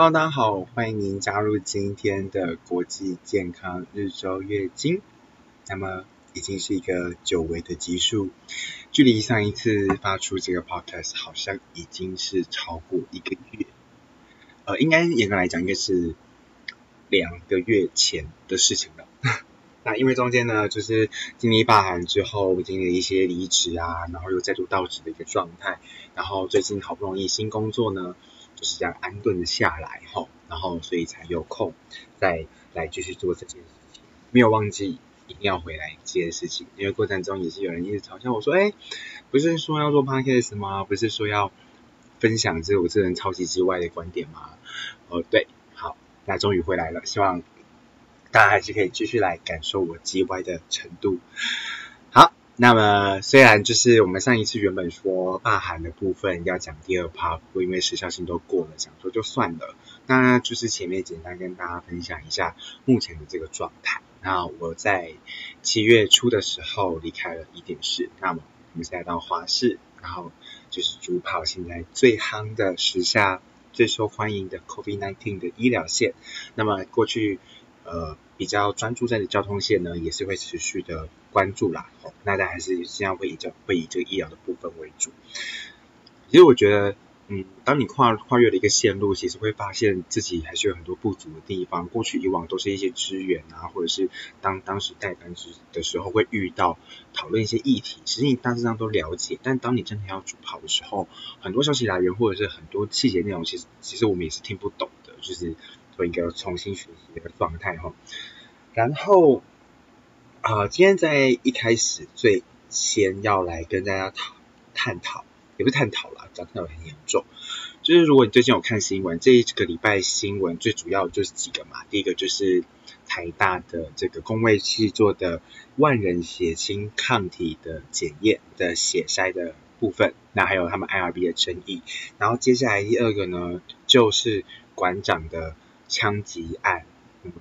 Hello，大家好，欢迎您加入今天的国际健康日周月经。那么，已经是一个久违的集数，距离上一次发出这个 podcast 好像已经是超过一个月。呃，应该严格来讲，应该是两个月前的事情了。那因为中间呢，就是经历罢寒之后，经历了一些离职啊，然后又再度到职的一个状态，然后最近好不容易新工作呢。就是这样安顿下来吼，然后所以才有空再来继续做这件事情，没有忘记一定要回来这件事情，因为过程中也是有人一直嘲笑我说，哎，不是说要做 podcast 吗？不是说要分享这我这人超级之外的观点吗？哦，对，好，那终于回来了，希望大家还是可以继续来感受我叽歪的程度。那么，虽然就是我们上一次原本说罢韩的部分要讲第二 part，不过因为时效性都过了，想说就算了。那就是前面简单跟大家分享一下目前的这个状态。那我在七月初的时候离开了伊甸市，那么我们现在到华视，然后就是主跑现在最夯的时下最受欢迎的 COVID-19 的医疗线。那么过去。呃，比较专注在的交通线呢，也是会持续的关注啦。哦，那大家还是尽量会以这会以这个医疗的部分为主。其实我觉得，嗯，当你跨跨越了一个线路，其实会发现自己还是有很多不足的地方。过去以往都是一些资源啊，或者是当当时带班时的时候会遇到讨论一些议题，其实你大致上都了解。但当你真的要主跑的时候，很多消息来源或者是很多细节内容，其实其实我们也是听不懂的，就是。做一个重新学习的一个状态哈，然后啊、今天在一开始最先要来跟大家讨探讨，也不探讨啦，讲得很严重，就是如果你最近有看新闻，这一个礼拜新闻最主要就是几个嘛，第一个就是台大的这个工位系做的万人血清抗体的检验的血筛的部分，那还有他们 IRB 的争议，然后接下来第二个呢，就是馆长的。枪击案，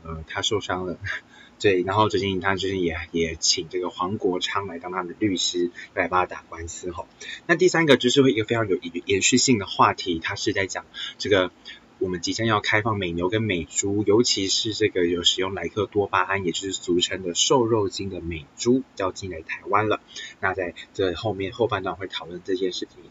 呃，他受伤了，对，然后最近他最近也也请这个黄国昌来当他的律师，来帮他打官司吼。那第三个就是会一个非常有延续性的话题，他是在讲这个我们即将要开放美牛跟美猪，尤其是这个有使用莱克多巴胺，也就是俗称的瘦肉精的美猪要进来台湾了。那在这后面后半段会讨论这件事情。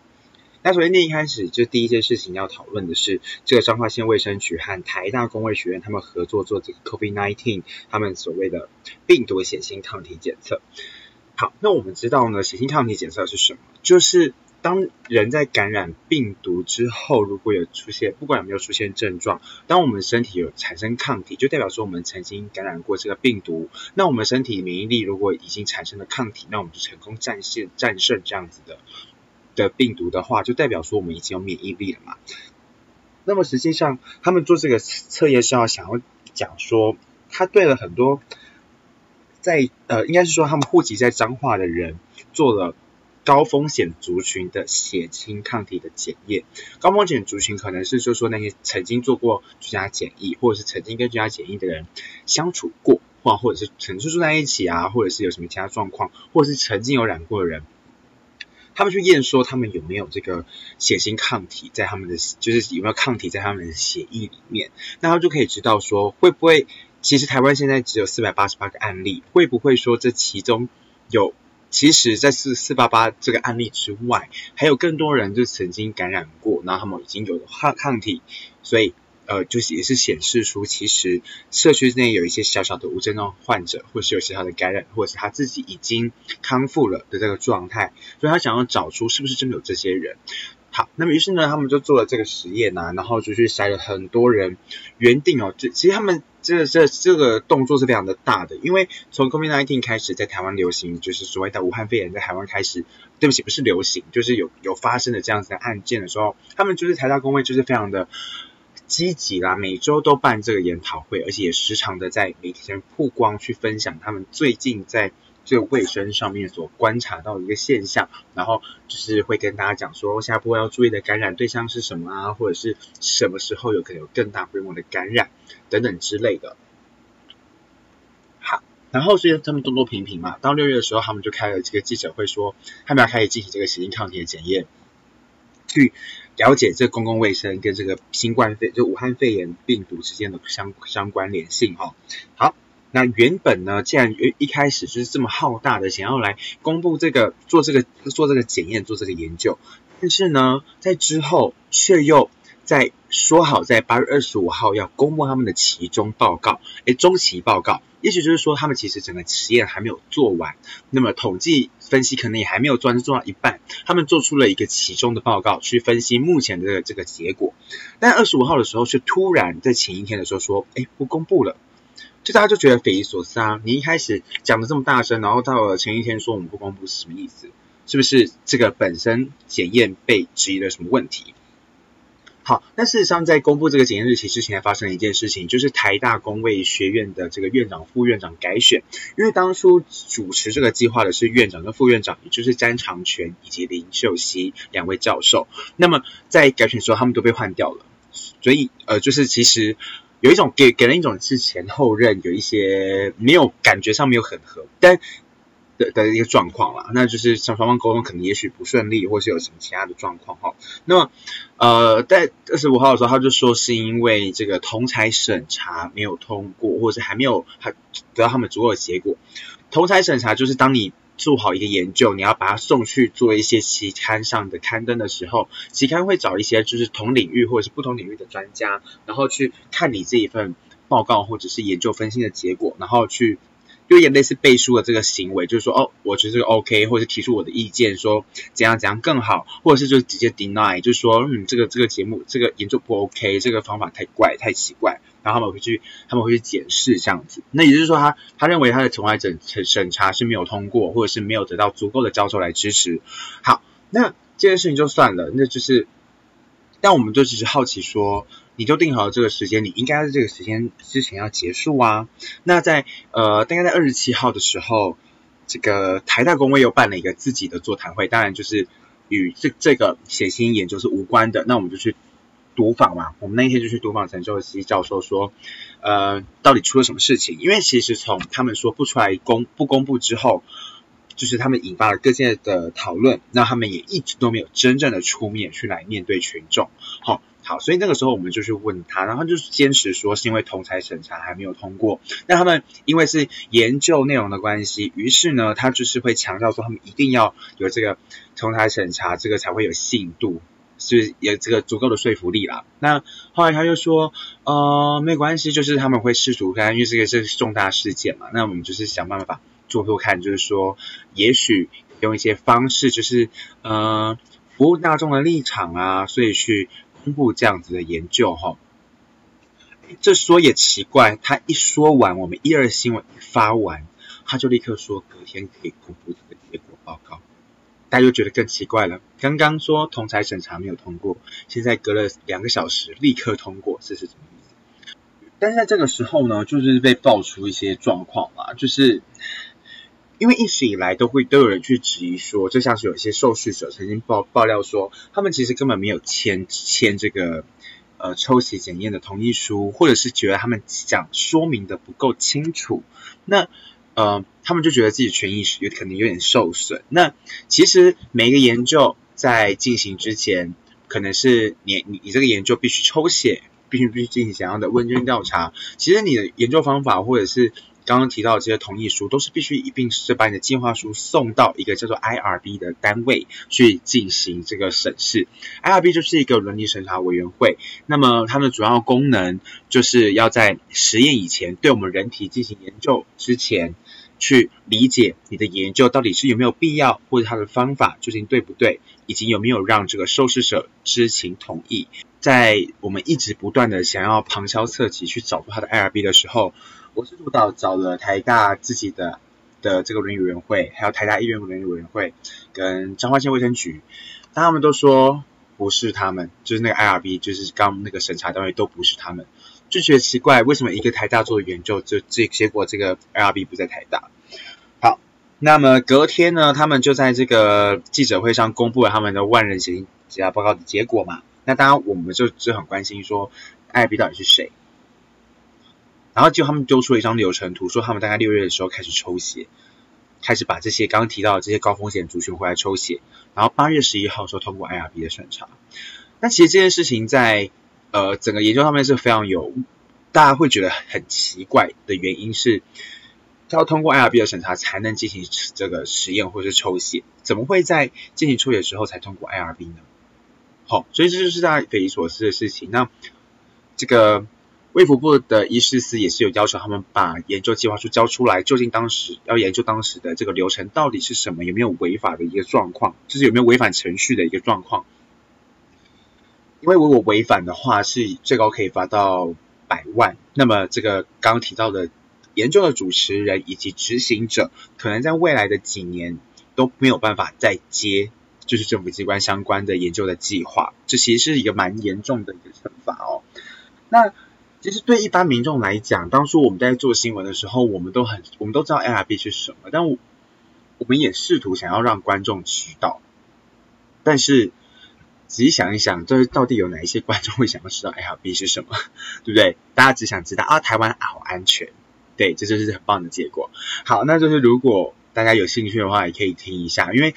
那首先，那一开始就第一件事情要讨论的是，这个彰化县卫生局和台大公卫学院他们合作做这个 COVID-19，他们所谓的病毒血清抗体检测。好，那我们知道呢，血清抗体检测是什么？就是当人在感染病毒之后，如果有出现，不管有没有出现症状，当我们身体有产生抗体，就代表说我们曾经感染过这个病毒。那我们身体免疫力如果已经产生了抗体，那我们就成功战胜战胜这样子的。的病毒的话，就代表说我们已经有免疫力了嘛。那么实际上，他们做这个测验是要想要讲说，他对了很多在呃，应该是说他们户籍在彰化的人做了高风险族群的血清抗体的检验。高风险族群可能是就说那些曾经做过居家检疫，或者是曾经跟居家检疫的人相处过，或或者是曾经住在一起啊，或者是有什么其他状况，或者是曾经有染过的人。他们去验说他们有没有这个血清抗体在他们的，就是有没有抗体在他们的血液里面，那他就可以知道说会不会，其实台湾现在只有四百八十八个案例，会不会说这其中有，其实在四四八八这个案例之外，还有更多人就曾经感染过，然后他们已经有抗抗体，所以。呃，就是也是显示出，其实社区内有一些小小的无症状患者，或是有其他的感染，或者是他自己已经康复了的这个状态，所以他想要找出是不是真的有这些人。好，那么于是呢，他们就做了这个实验啊，然后就去筛了很多人。原定哦，这其实他们这这这个动作是非常的大的，因为从 COVID-19 开始在台湾流行，就是所谓的武汉肺炎在台湾开始，对不起，不是流行，就是有有发生的这样子的案件的时候，他们就是台大公卫就是非常的。积极啦，每周都办这个研讨会，而且也时常的在媒体上曝光，去分享他们最近在这个卫生上面所观察到的一个现象，然后就是会跟大家讲说，下一步要注意的感染对象是什么啊，或者是什么时候有可能有更大规模的感染等等之类的。好，然后所以他们动作频频嘛，到六月的时候，他们就开了这个记者会说，他们要开始进行这个血清抗体的检验，去。了解这公共卫生跟这个新冠肺就武汉肺炎病毒之间的相相关联性哈。好，那原本呢，既然一开始就是这么浩大的想要来公布这个做这个做这个检验做这个研究，但是呢，在之后却又。在说好在八月二十五号要公布他们的期中报告，诶，中期报告，也许就是说他们其实整个实验还没有做完，那么统计分析可能也还没有做，做到一半，他们做出了一个期中的报告去分析目前的这个结果，但二十五号的时候却突然在前一天的时候说，诶，不公布了，就大家就觉得匪夷所思啊，你一开始讲的这么大声，然后到了前一天说我们不公布是什么意思？是不是这个本身检验被质疑了什么问题？好，那事实上，在公布这个检验日期之前，还发生了一件事情，就是台大公卫学院的这个院长、副院长改选。因为当初主持这个计划的是院长跟副院长，也就是詹长全以及林秀熙两位教授。那么在改选的时候，他们都被换掉了。所以，呃，就是其实有一种给给人一种是前后任有一些没有感觉上没有很合，但。的的一个状况啦，那就是双方沟通可能也许不顺利，或是有什么其他的状况哈。那么，呃，在二十五号的时候，他就说是因为这个同侪审查没有通过，或者是还没有还得到他们足够的结果。同侪审查就是当你做好一个研究，你要把它送去做一些期刊上的刊登的时候，期刊会找一些就是同领域或者是不同领域的专家，然后去看你这一份报告或者是研究分析的结果，然后去。就有点类似背书的这个行为，就是说，哦，我觉得这个 OK，或者提出我的意见，说怎样怎样更好，或者是就直接 deny，就是说，嗯，这个这个节目这个研究不 OK，这个方法太怪太奇怪，然后他们会去他们会去检视这样子。那也就是说他，他认为他的同侪审审查是没有通过，或者是没有得到足够的教授来支持。好，那这件事情就算了，那就是，但我们就只是好奇说。你就定好了这个时间，你应该在这个时间之前要结束啊。那在呃，大概在二十七号的时候，这个台大公卫又办了一个自己的座谈会，当然就是与这这个写信研究是无关的。那我们就去读访嘛，我们那天就去读访陈秀熙教授说，呃，到底出了什么事情？因为其实从他们说不出来公不公布之后，就是他们引发了各界的讨论，那他们也一直都没有真正的出面去来面对群众，好。好，所以那个时候我们就去问他，然后就是坚持说是因为同台审查还没有通过。那他们因为是研究内容的关系，于是呢，他就是会强调说他们一定要有这个同台审查，这个才会有信度，是有这个足够的说服力啦。那后来他就说，呃，没关系，就是他们会试图看，因为这个是重大事件嘛，那我们就是想办法做做看，就是说，也许用一些方式，就是呃，服务大众的立场啊，所以去。公布这样子的研究哈，这说也奇怪，他一说完，我们一二新闻一发完，他就立刻说隔天可以公布这个结果报告，大家就觉得更奇怪了。刚刚说同侪审查没有通过，现在隔了两个小时立刻通过，这是什么意思？但是在这个时候呢，就是被爆出一些状况嘛，就是。因为一直以来都会都有人去质疑说，就像是有一些受试者曾经爆爆料说，他们其实根本没有签签这个呃抽血检验的同意书，或者是觉得他们讲说明的不够清楚，那呃他们就觉得自己权益是有可能有点受损。那其实每一个研究在进行之前，可能是你你你这个研究必须抽血，必须必须进行怎样的问卷调查，其实你的研究方法或者是。刚刚提到的这些同意书，都是必须一并是把你的计划书送到一个叫做 IRB 的单位去进行这个审视。IRB 就是一个伦理审查委员会，那么他们的主要功能就是要在实验以前，对我们人体进行研究之前，去理解你的研究到底是有没有必要，或者它的方法究竟对不对，以及有没有让这个受试者知情同意。在我们一直不断的想要旁敲侧击去找出它的 IRB 的时候，我是督导找了台大自己的的这个伦理委员会，还有台大医院伦理委员会跟彰化县卫生局，但他们都说不是他们，就是那个 IRB，就是刚那个审查单位都不是他们，就觉得奇怪，为什么一个台大做的研究，就这结果这个 IRB 不在台大？好，那么隔天呢，他们就在这个记者会上公布了他们的万人协调报告的结果嘛，那当然我们就就很关心说 IRB 到底是谁？然后就他们丢出了一张流程图，说他们大概六月的时候开始抽血，开始把这些刚刚提到的这些高风险族群回来抽血，然后八月十一号说通过 IRB 的审查。那其实这件事情在呃整个研究上面是非常有大家会觉得很奇怪的原因是，要通过 IRB 的审查才能进行这个实验或是抽血，怎么会在进行抽血之后才通过 IRB 呢？好，所以这就是大家匪夷所思的事情。那这个卫福部的医师司也是有要求他们把研究计划书交出来，究竟当时要研究当时的这个流程到底是什么，有没有违法的一个状况，就是有没有违反程序的一个状况。因为如果违反的话，是最高可以罚到百万。那么这个刚刚提到的研究的主持人以及执行者，可能在未来的几年都没有办法再接。就是政府机关相关的研究的计划，这其实是一个蛮严重的一个惩罚哦。那其实对一般民众来讲，当初我们在做新闻的时候，我们都很，我们都知道 IRB 是什么，但我我们也试图想要让观众知道。但是仔细想一想，这到底有哪一些观众会想要知道 IRB 是什么，对不对？大家只想知道啊，台湾好安全，对，这就是很棒的结果。好，那就是如果大家有兴趣的话，也可以听一下，因为。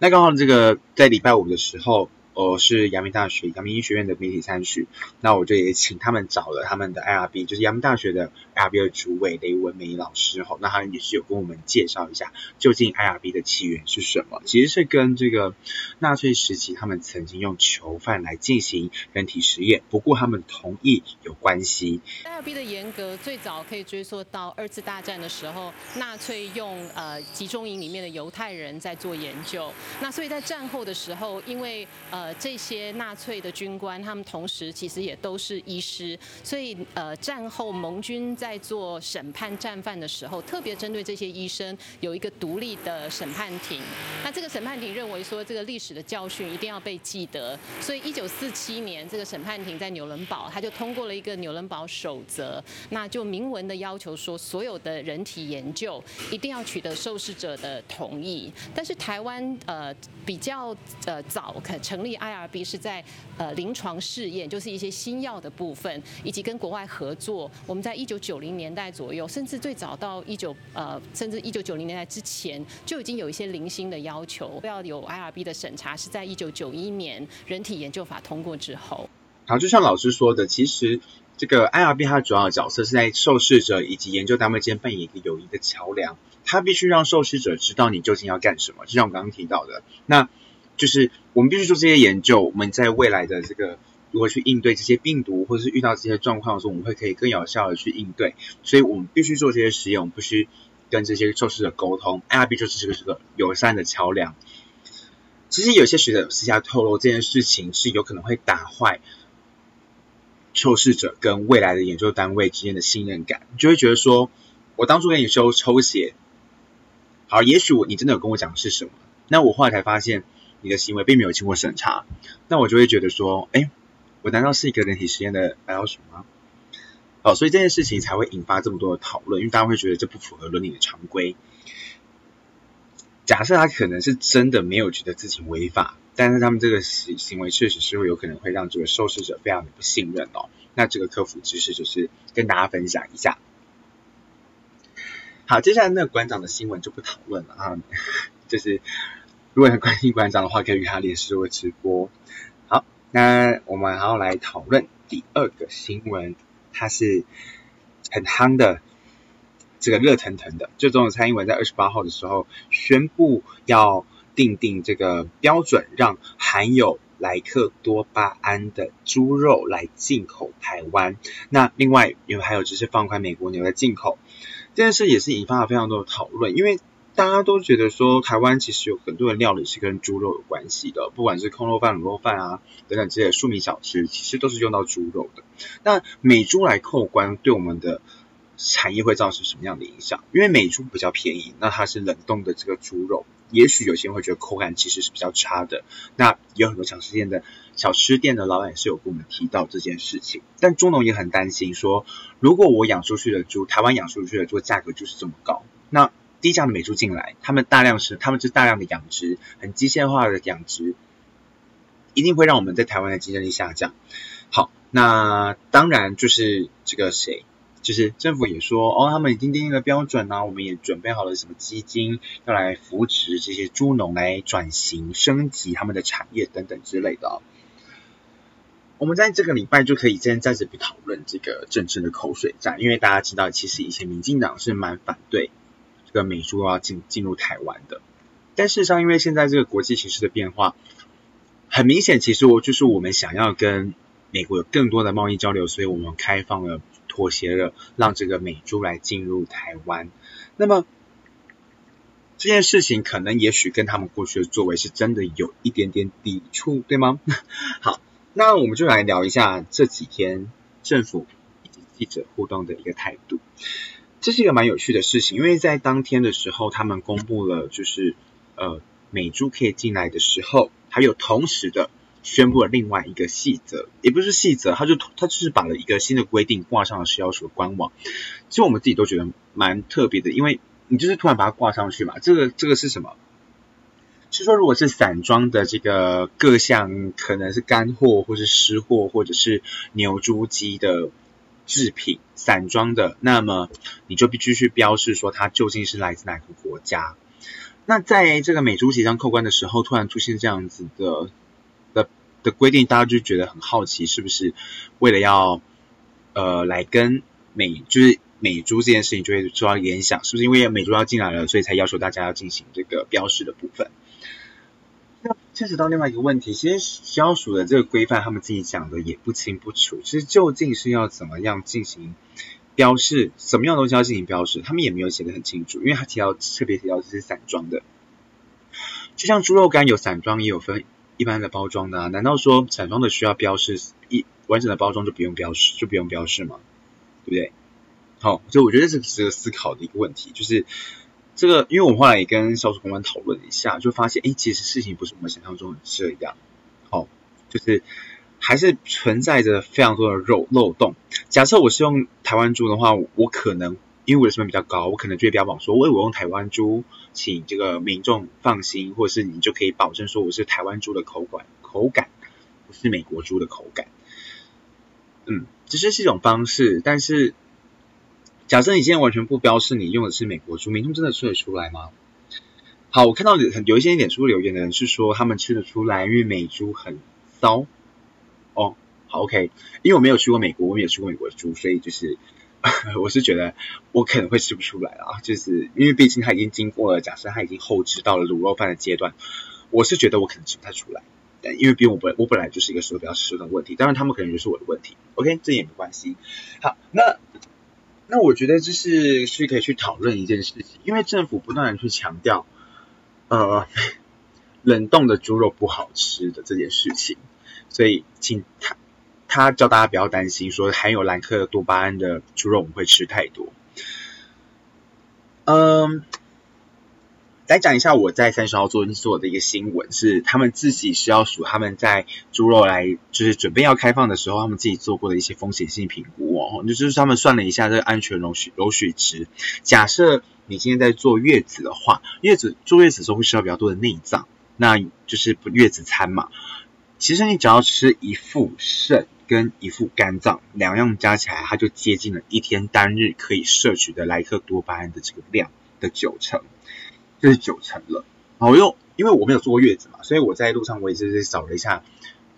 那刚好这个在礼拜五的时候。我是阳明大学阳明医学院的媒体参与，那我就也请他们找了他们的 IRB，就是阳明大学的 IRB 的主委雷文梅老师哈，那他也是有跟我们介绍一下究竟 IRB 的起源是什么，其实是跟这个纳粹时期他们曾经用囚犯来进行人体实验，不过他们同意有关系。IRB 的严格最早可以追溯到二次大战的时候，纳粹用呃集中营里面的犹太人在做研究，那所以在战后的时候，因为呃。这些纳粹的军官，他们同时其实也都是医师，所以呃，战后盟军在做审判战犯的时候，特别针对这些医生有一个独立的审判庭。那这个审判庭认为说，这个历史的教训一定要被记得，所以一九四七年，这个审判庭在纽伦堡，他就通过了一个纽伦堡守则，那就明文的要求说，所有的人体研究一定要取得受试者的同意。但是台湾呃比较呃早可成立。IRB 是在呃临床试验，就是一些新药的部分，以及跟国外合作。我们在一九九零年代左右，甚至最早到一九呃，甚至一九九零年代之前，就已经有一些零星的要求，要有 IRB 的审查，是在一九九一年人体研究法通过之后。好，就像老师说的，其实这个 IRB 它主要的角色是在受试者以及研究单位间扮演一个友谊的桥梁，它必须让受试者知道你究竟要干什么，就像我刚刚提到的那。就是我们必须做这些研究，我们在未来的这个如何去应对这些病毒，或者是遇到这些状况的时候，我们会可以更有效的去应对。所以我们必须做这些实验，我们必须跟这些受试者沟通。IRB 就是这个是个友善的桥梁。其实有些学者私下透露，这件事情是有可能会打坏受试者跟未来的研究单位之间的信任感，就会觉得说，我当初给你收抽血，好，也许我你真的有跟我讲的是什么，那我后来才发现。你的行为并没有经过审查，那我就会觉得说，哎，我难道是一个人体实验的白老鼠吗？哦，所以这件事情才会引发这么多的讨论，因为大家会觉得这不符合伦理的常规。假设他可能是真的没有觉得自己违法，但是他们这个行行为确实是会有可能会让这个受试者非常的不信任哦。那这个科普知识就是跟大家分享一下。好，接下来那个馆长的新闻就不讨论了啊，就是。如果很关心馆长的话，可以与他联系或直播。好，那我们还要来讨论第二个新闻，它是很夯的，这个热腾腾的。就总统蔡英文在二十八号的时候宣布要订定这个标准，让含有莱克多巴胺的猪肉来进口台湾。那另外，因为还有就是放宽美国牛的进口，这件事也是引发了非常多的讨论，因为。大家都觉得说，台湾其实有很多的料理是跟猪肉有关系的，不管是空肉饭、卤肉饭啊等等这些庶民小吃，其实都是用到猪肉的。那美猪来扣关，对我们的产业会造成什么样的影响？因为美猪比较便宜，那它是冷冻的这个猪肉，也许有些人会觉得口感其实是比较差的。那有很多小吃店的小吃店的老板是有跟我们提到这件事情，但猪农也很担心说，如果我养出去的猪，台湾养出去的猪价格就是这么高，那。低价的美猪进来，他们大量是他们是大量的养殖，很机械化的养殖，一定会让我们在台湾的竞争力下降。好，那当然就是这个谁，就是政府也说哦，他们已经订定了标准啊，我们也准备好了什么基金要来扶持这些猪农来转型升级他们的产业等等之类的。我们在这个礼拜就可以先暂时不讨论这个政治的口水战，因为大家知道，其实以前民进党是蛮反对美猪要进进入台湾的。但事实上，因为现在这个国际形势的变化，很明显，其实我就是我们想要跟美国有更多的贸易交流，所以我们开放了、妥协了，让这个美猪来进入台湾。那么这件事情可能也许跟他们过去的作为是真的有一点点抵触，对吗？好。那我们就来聊一下这几天政府以及记者互动的一个态度。这是一个蛮有趣的事情，因为在当天的时候，他们公布了就是呃美猪可以进来的时候，还有同时的宣布了另外一个细则，也不是细则，他就他就是把了一个新的规定挂上了食药署的官网。其实我们自己都觉得蛮特别的，因为你就是突然把它挂上去嘛，这个这个是什么？是说，如果是散装的这个各项可能是干货，或是湿货，或者是牛猪鸡的制品，散装的，那么你就必须去标示说它究竟是来自哪个国家。那在这个美猪即将扣关的时候，突然出现这样子的的的规定，大家就觉得很好奇，是不是为了要呃来跟美就是美猪这件事情就会受到联想，是不是因为美猪要进来了，所以才要求大家要进行这个标示的部分？牵扯到另外一个问题，其实消暑的这个规范，他们自己讲的也不清不楚。其实究竟是要怎么样进行标示，什么样的东西要进行标示，他们也没有写得很清楚。因为他提到特别提到这是散装的，就像猪肉干有散装，也有分一般的包装的啊。难道说散装的需要标示一完整的包装就不用标示就不用标示吗？对不对？好，所以我觉得这是值得思考的一个问题，就是。这个，因为我们后来也跟销售公关讨论了一下，就发现，哎，其实事情不是我们想象中的这样，哦，就是还是存在着非常多的漏漏洞。假设我是用台湾猪的话，我可能因为我的成本比较高，我可能就会标榜说，我我用台湾猪，请这个民众放心，或者是你就可以保证说我是台湾猪的口感，口感不是美国猪的口感。嗯，这是是一种方式，但是。假设你现在完全不标示你用的是美国猪，民众真的吃得出来吗？好，我看到有一些脸书留言的人是说他们吃得出来，因为美猪很骚。哦，好，OK，因为我没有去过美国，我没有吃过美国的猪，所以就是 我是觉得我可能会吃不出来啊，就是因为毕竟它已经经过了，假设它已经后制到了卤肉饭的阶段，我是觉得我可能吃不太出来。但因为毕竟我本我本来就是一个说比较吃的问题，当然他们可能就是我的问题。OK，这也没关系。好，那。那我觉得这是是可以去讨论一件事情，因为政府不断的去强调，呃，冷冻的猪肉不好吃的这件事情，所以请他他叫大家不要担心，说含有兰克多巴胺的猪肉我们会吃太多，嗯。来讲一下我在三十号做做的一个新闻，是他们自己需要署他们在猪肉来就是准备要开放的时候，他们自己做过的一些风险性评估哦，就是他们算了一下这个安全容许容许值。假设你今天在坐月子的话，月子坐月子的时候会吃到比较多的内脏，那就是月子餐嘛。其实你只要吃一副肾跟一副肝脏，两样加起来，它就接近了一天单日可以摄取的莱克多巴胺的这个量的九成。就是九成了，然后又因为我没有坐过月子嘛，所以我在路上我也是找了一下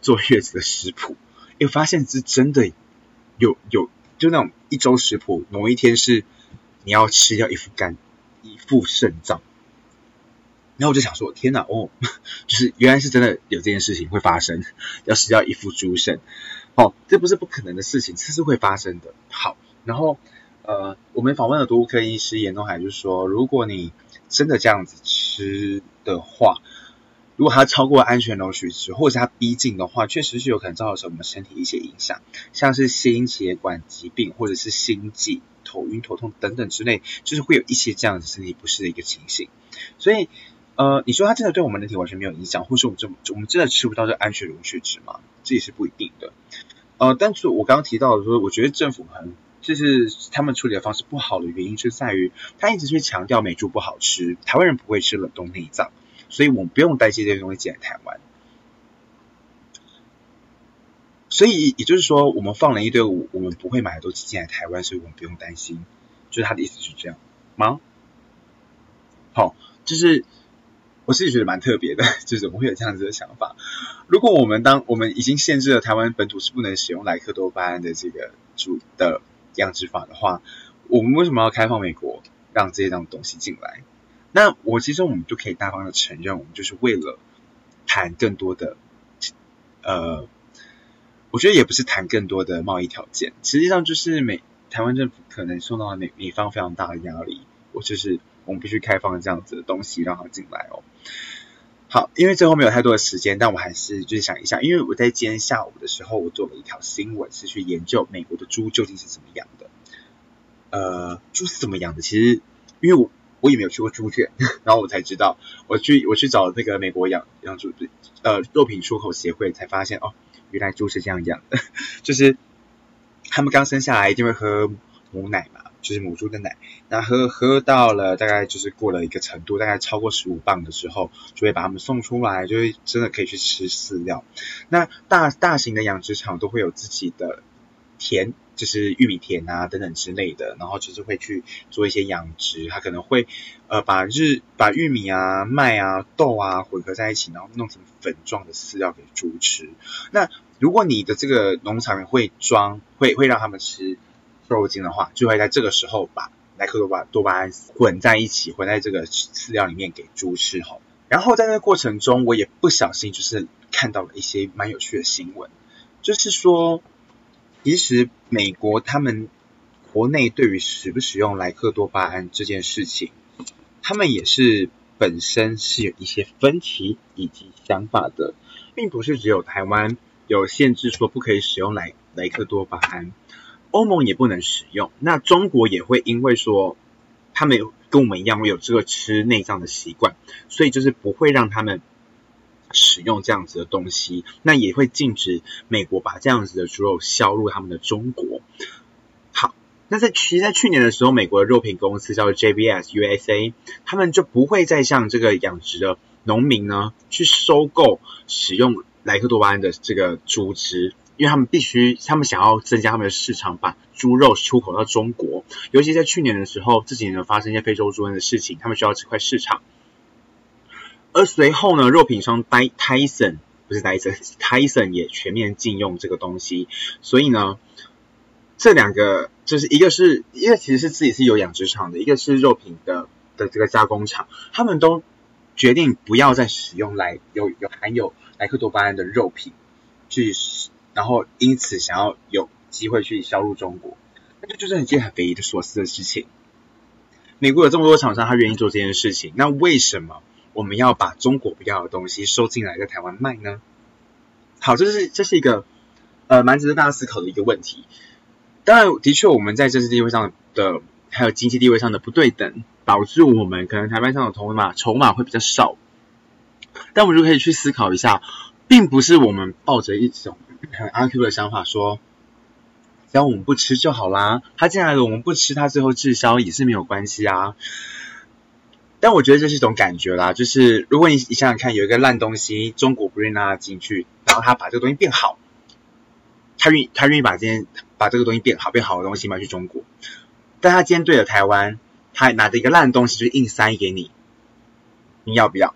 坐月子的食谱，因为发现是真的有有就那种一周食谱，某一天是你要吃掉一副肝一副肾脏，然后我就想说天哪哦，就是原来是真的有这件事情会发生，要吃掉一副猪肾，哦，这不是不可能的事情，这是会发生的。好，然后呃，我们访问的动物科医师严东海就说，如果你真的这样子吃的话，如果它超过安全容许值，或者是它逼近的话，确实是有可能造成我们身体一些影响，像是心血管疾病，或者是心悸、头晕、头痛等等之类，就是会有一些这样子身体不适的一个情形。所以，呃，你说它真的对我们人体完全没有影响，或是我们这我们真的吃不到这安全容许值吗？这也是不一定的。呃，但是我刚刚提到的说，我觉得政府很。就是他们处理的方式不好的原因，是在于他一直去强调美猪不好吃，台湾人不会吃冷冻内脏，所以我们不用担心这些东西进来台湾。所以也就是说，我们放了一堆我我们不会买的东西进来台湾，所以我们不用担心。就是他的意思是这样吗？好，就是我自己觉得蛮特别的，就是怎么会有这样子的想法？如果我们当我们已经限制了台湾本土是不能使用莱克多巴胺的这个主的养殖法的话，我们为什么要开放美国让这些这样东西进来？那我其实我们就可以大方的承认，我们就是为了谈更多的，呃，我觉得也不是谈更多的贸易条件，实际上就是美台湾政府可能受到美美方非常大的压力，我就是。我们必须开放这样子的东西让它进来哦。好，因为最后没有太多的时间，但我还是就是想一下，因为我在今天下午的时候，我做了一条新闻，是去研究美国的猪究竟是怎么养的。呃，猪是怎么养的？其实因为我我也没有去过猪圈，然后我才知道，我去我去找那个美国养养猪呃肉品出口协会，才发现哦，原来猪是这样养的，就是他们刚生下来一定会喝母奶嘛。就是母猪的奶，那喝喝到了大概就是过了一个程度，大概超过十五磅的时候，就会把它们送出来，就会真的可以去吃饲料。那大大型的养殖场都会有自己的田，就是玉米田啊等等之类的，然后就是会去做一些养殖，它可能会呃把日把玉米啊、麦啊、豆啊混合在一起，然后弄成粉状的饲料给猪吃。那如果你的这个农场会装，会会让他们吃。瘦肉精的话，就会在这个时候把莱克多巴多巴胺混在一起，混在这个饲料里面给猪吃吼。然后在那个过程中，我也不小心就是看到了一些蛮有趣的新闻，就是说，其实美国他们国内对于使不使用莱克多巴胺这件事情，他们也是本身是有一些分歧以及想法的，并不是只有台湾有限制说不可以使用莱莱克多巴胺。欧盟也不能使用，那中国也会因为说他们跟我们一样会有这个吃内脏的习惯，所以就是不会让他们使用这样子的东西，那也会禁止美国把这样子的猪肉销入他们的中国。好，那在其实，在去年的时候，美国的肉品公司叫做 JBS USA，他们就不会再向这个养殖的农民呢去收购使用莱克多巴胺的这个猪只。因为他们必须，他们想要增加他们的市场，把猪肉出口到中国。尤其在去年的时候，这几年发生一些非洲猪瘟的事情，他们需要这块市场。而随后呢，肉品商戴泰森不是戴森，泰森也全面禁用这个东西。所以呢，这两个就是一个是，一个其实是自己是有养殖场的，一个是肉品的的这个加工厂，他们都决定不要再使用来有有含有莱克多巴胺的肉品去。然后因此想要有机会去销入中国，那就就是一件很匪夷所思的事情。美国有这么多厂商，他愿意做这件事情，那为什么我们要把中国不要的东西收进来在台湾卖呢？好，这是这是一个呃蛮值得大家思考的一个问题。当然，的确我们在政治地位上的还有经济地位上的不对等，导致我们可能台湾上的筹码筹码会比较少。但我们就可以去思考一下，并不是我们抱着一种。很阿 Q 的想法说，只要我们不吃就好啦。他进来了，我们不吃，他最后滞销也是没有关系啊。但我觉得这是一种感觉啦，就是如果你你想想看，有一个烂东西，中国不愿意让他进去，然后他把这个东西变好，他愿他愿意把今天把这个东西变好变好的东西卖去中国，但他今天对着台湾，他拿着一个烂东西就硬塞给你，你要不要？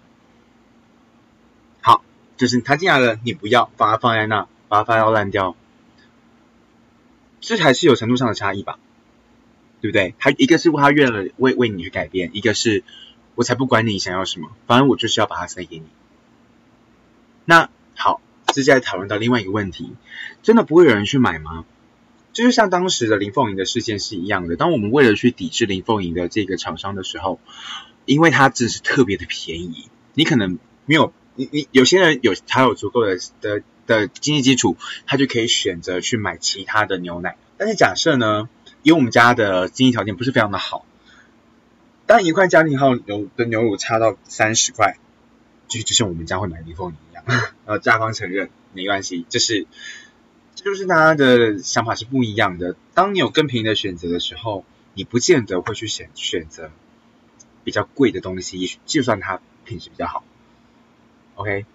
好，就是他进来了，你不要，把它放在那。把它发到烂掉，这还是有程度上的差异吧，对不对？他一个是他愿意为为你去改变，一个是我才不管你想要什么，反正我就是要把它塞给你。那好，这就在讨论到另外一个问题：真的不会有人去买吗？就是像当时的林凤营的事件是一样的。当我们为了去抵制林凤营的这个厂商的时候，因为它真是特别的便宜，你可能没有你你有些人有他有足够的的。的经济基础，他就可以选择去买其他的牛奶。但是假设呢，因为我们家的经济条件不是非常的好，当一块家庭号牛的牛乳差到三十块，就就像我们家会买林凤营一样，呃，甲方承认没关系，就是这就是大家的想法是不一样的。当你有更便宜的选择的时候，你不见得会去选选择比较贵的东西，就算它品质比较好。OK。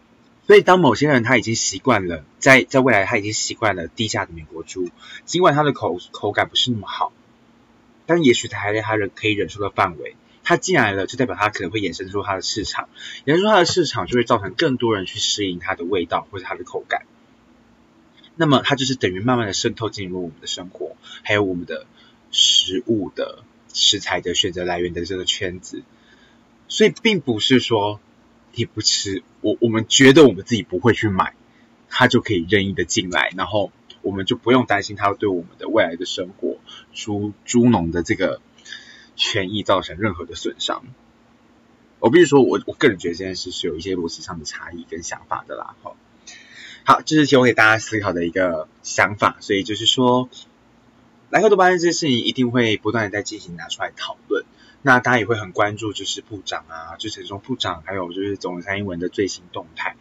所以，当某些人他已经习惯了，在在未来他已经习惯了低价的美国猪，尽管它的口口感不是那么好，但也许他还在他人可以忍受的范围。它进来了，就代表它可能会衍生出它的市场，衍生出它的市场就会造成更多人去适应它的味道或者它的口感。那么它就是等于慢慢的渗透进入我们的生活，还有我们的食物的食材的选择来源的这个圈子。所以并不是说你不吃，我我们觉得我们自己不会去买，它就可以任意的进来，然后我们就不用担心它会对我们的未来的生活、猪猪农的这个权益造成任何的损伤。我必须说，我我个人觉得这件事是有一些逻辑上的差异跟想法的啦。好，好，这是提供给大家思考的一个想法。所以就是说，莱克多巴胺这件事情一定会不断的在进行拿出来讨论。那大家也会很关注，就是部长啊，就陈时中部长，还有就是总统蔡英文的最新动态。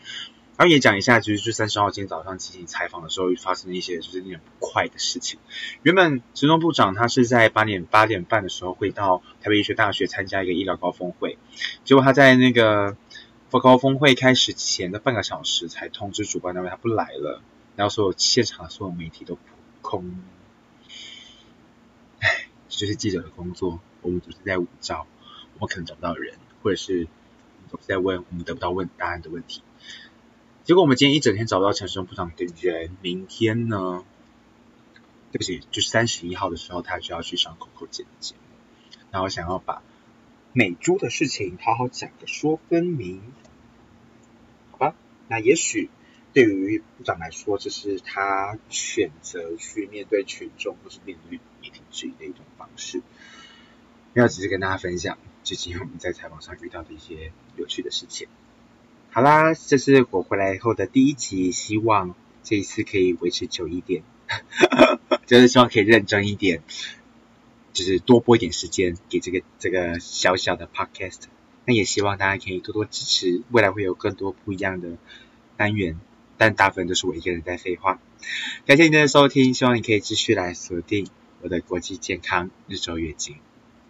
然后也讲一下，其实就三十号今天早上进行采访的时候，发生了一些就是令人不快的事情。原本陈忠部长他是在八点八点半的时候会到台北医学大学参加一个医疗高峰会，结果他在那个高峰会开始前的半个小时才通知主办单位他不来了，然后所有现场所有媒体都扑空。唉，这就是记者的工作。我们总是在无照，我们可能找不到人，或者是总是在问我们得不到问答案的问题。结果我们今天一整天找不到陈时中部长的人，明天呢？对不起，就是三十一号的时候，他就要去上 Coco 姐的节目，然后想要把美猪的事情好好讲个说分明，好吧？那也许对于部长来说，这是他选择去面对群众或是面对媒体质疑的一种方式。要只是跟大家分享最近我们在采访上遇到的一些有趣的事情。好啦，这是我回来后的第一集，希望这一次可以维持久一点，就是希望可以认真一点，就是多播一点时间给这个这个小小的 podcast。那也希望大家可以多多支持，未来会有更多不一样的单元，但大部分都是我一个人在废话。感谢您的收听，希望你可以继续来锁定我的国际健康日周月经。